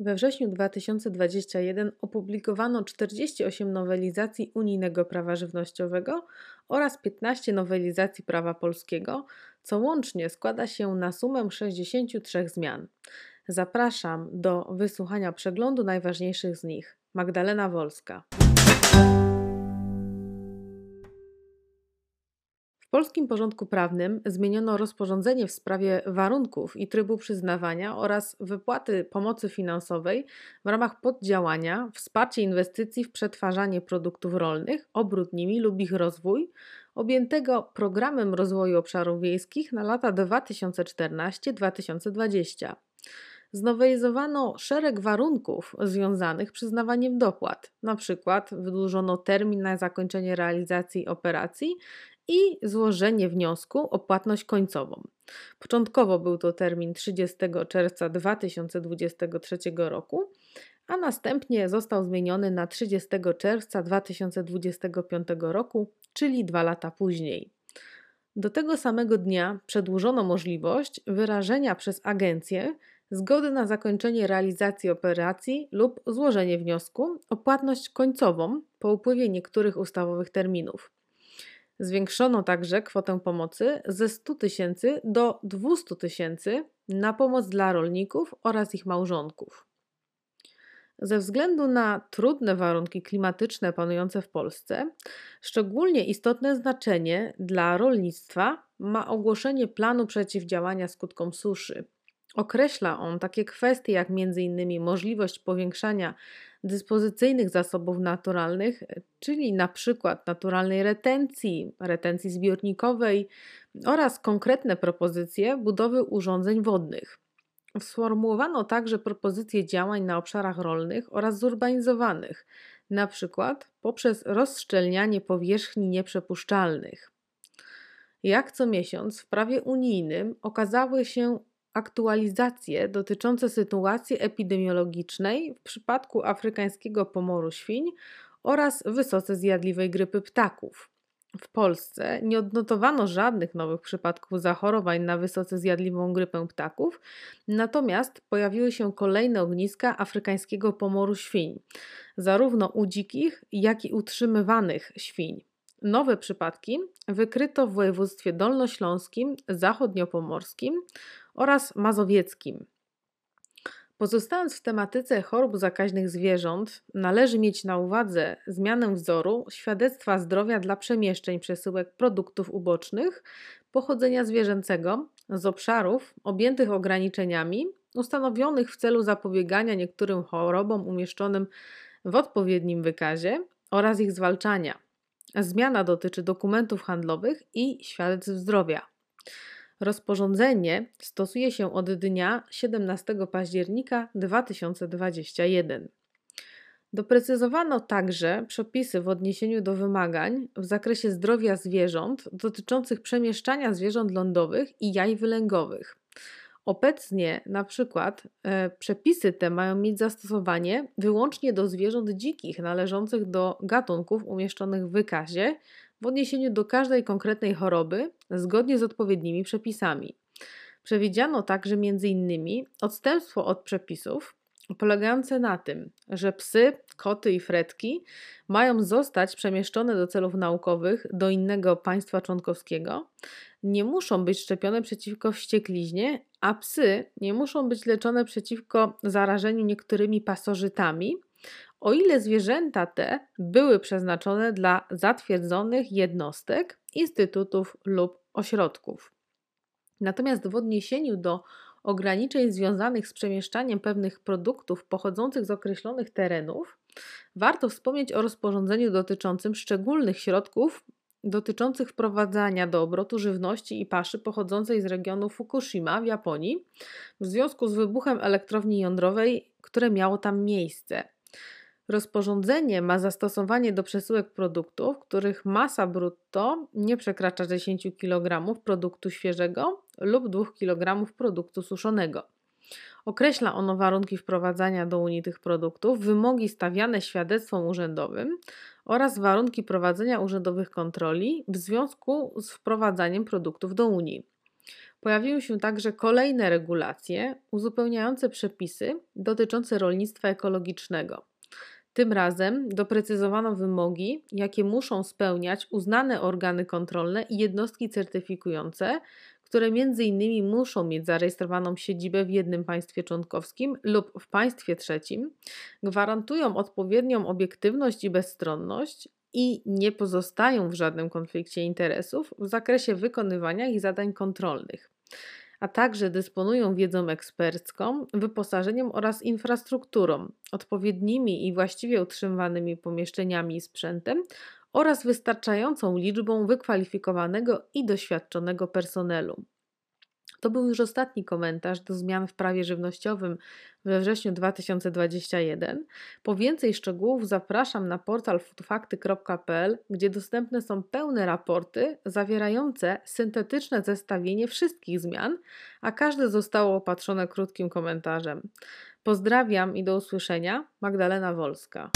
We wrześniu 2021 opublikowano 48 nowelizacji unijnego prawa żywnościowego oraz 15 nowelizacji prawa polskiego, co łącznie składa się na sumę 63 zmian. Zapraszam do wysłuchania przeglądu najważniejszych z nich. Magdalena Wolska. Polskim porządku prawnym zmieniono rozporządzenie w sprawie warunków i trybu przyznawania oraz wypłaty pomocy finansowej w ramach poddziałania Wsparcie inwestycji w przetwarzanie produktów rolnych, obrót nimi lub ich rozwój, objętego Programem Rozwoju Obszarów Wiejskich na lata 2014-2020 znowelizowano szereg warunków związanych z przyznawaniem dopłat. Przykład wydłużono termin na zakończenie realizacji operacji i złożenie wniosku o płatność końcową. Początkowo był to termin 30 czerwca 2023 roku, a następnie został zmieniony na 30 czerwca 2025 roku, czyli dwa lata później. Do tego samego dnia przedłużono możliwość wyrażenia przez agencję zgody na zakończenie realizacji operacji lub złożenie wniosku o płatność końcową po upływie niektórych ustawowych terminów. Zwiększono także kwotę pomocy ze 100 tysięcy do 200 tysięcy na pomoc dla rolników oraz ich małżonków. Ze względu na trudne warunki klimatyczne panujące w Polsce, szczególnie istotne znaczenie dla rolnictwa ma ogłoszenie planu przeciwdziałania skutkom suszy. Określa on takie kwestie jak m.in. możliwość powiększania dyspozycyjnych zasobów naturalnych, czyli na przykład naturalnej retencji, retencji zbiornikowej oraz konkretne propozycje budowy urządzeń wodnych. Sformułowano także propozycje działań na obszarach rolnych oraz zurbanizowanych, na przykład poprzez rozszczelnianie powierzchni nieprzepuszczalnych. Jak co miesiąc w prawie unijnym okazały się aktualizacje dotyczące sytuacji epidemiologicznej w przypadku afrykańskiego pomoru świń oraz wysoce zjadliwej grypy ptaków. W Polsce nie odnotowano żadnych nowych przypadków zachorowań na wysoce zjadliwą grypę ptaków, natomiast pojawiły się kolejne ogniska afrykańskiego pomoru świń, zarówno u dzikich, jak i utrzymywanych świń. Nowe przypadki wykryto w województwie dolnośląskim, zachodniopomorskim oraz mazowieckim. Pozostając w tematyce chorób zakaźnych zwierząt, należy mieć na uwadze zmianę wzoru świadectwa zdrowia dla przemieszczeń przesyłek produktów ubocznych pochodzenia zwierzęcego z obszarów objętych ograniczeniami ustanowionych w celu zapobiegania niektórym chorobom umieszczonym w odpowiednim wykazie oraz ich zwalczania. Zmiana dotyczy dokumentów handlowych i świadectw zdrowia. Rozporządzenie stosuje się od dnia 17 października 2021. Doprecyzowano także przepisy w odniesieniu do wymagań w zakresie zdrowia zwierząt dotyczących przemieszczania zwierząt lądowych i jaj wylęgowych. Obecnie na przykład e, przepisy te mają mieć zastosowanie wyłącznie do zwierząt dzikich należących do gatunków umieszczonych w wykazie w odniesieniu do każdej konkretnej choroby zgodnie z odpowiednimi przepisami. Przewidziano także m.in. odstępstwo od przepisów polegające na tym, że psy, koty i fretki mają zostać przemieszczone do celów naukowych do innego państwa członkowskiego, nie muszą być szczepione przeciwko wściekliźnie, a psy nie muszą być leczone przeciwko zarażeniu niektórymi pasożytami, o ile zwierzęta te były przeznaczone dla zatwierdzonych jednostek, instytutów lub ośrodków. Natomiast w odniesieniu do ograniczeń związanych z przemieszczaniem pewnych produktów pochodzących z określonych terenów, warto wspomnieć o rozporządzeniu dotyczącym szczególnych środków dotyczących wprowadzania do obrotu żywności i paszy pochodzącej z regionu Fukushima w Japonii w związku z wybuchem elektrowni jądrowej, które miało tam miejsce. Rozporządzenie ma zastosowanie do przesyłek produktów, których masa brutto nie przekracza 10 kg produktu świeżego lub 2 kg produktu suszonego. Określa ono warunki wprowadzania do Unii tych produktów, wymogi stawiane świadectwom urzędowym oraz warunki prowadzenia urzędowych kontroli w związku z wprowadzaniem produktów do Unii. Pojawiły się także kolejne regulacje uzupełniające przepisy dotyczące rolnictwa ekologicznego. Tym razem doprecyzowano wymogi, jakie muszą spełniać uznane organy kontrolne i jednostki certyfikujące, które m.in. muszą mieć zarejestrowaną siedzibę w jednym państwie członkowskim lub w państwie trzecim, gwarantują odpowiednią obiektywność i bezstronność i nie pozostają w żadnym konflikcie interesów w zakresie wykonywania ich zadań kontrolnych a także dysponują wiedzą ekspercką, wyposażeniem oraz infrastrukturą, odpowiednimi i właściwie utrzymywanymi pomieszczeniami i sprzętem oraz wystarczającą liczbą wykwalifikowanego i doświadczonego personelu. To był już ostatni komentarz do zmian w prawie żywnościowym we wrześniu 2021. Po więcej szczegółów zapraszam na portal foodfakty.pl, gdzie dostępne są pełne raporty zawierające syntetyczne zestawienie wszystkich zmian, a każde zostało opatrzone krótkim komentarzem. Pozdrawiam i do usłyszenia. Magdalena Wolska.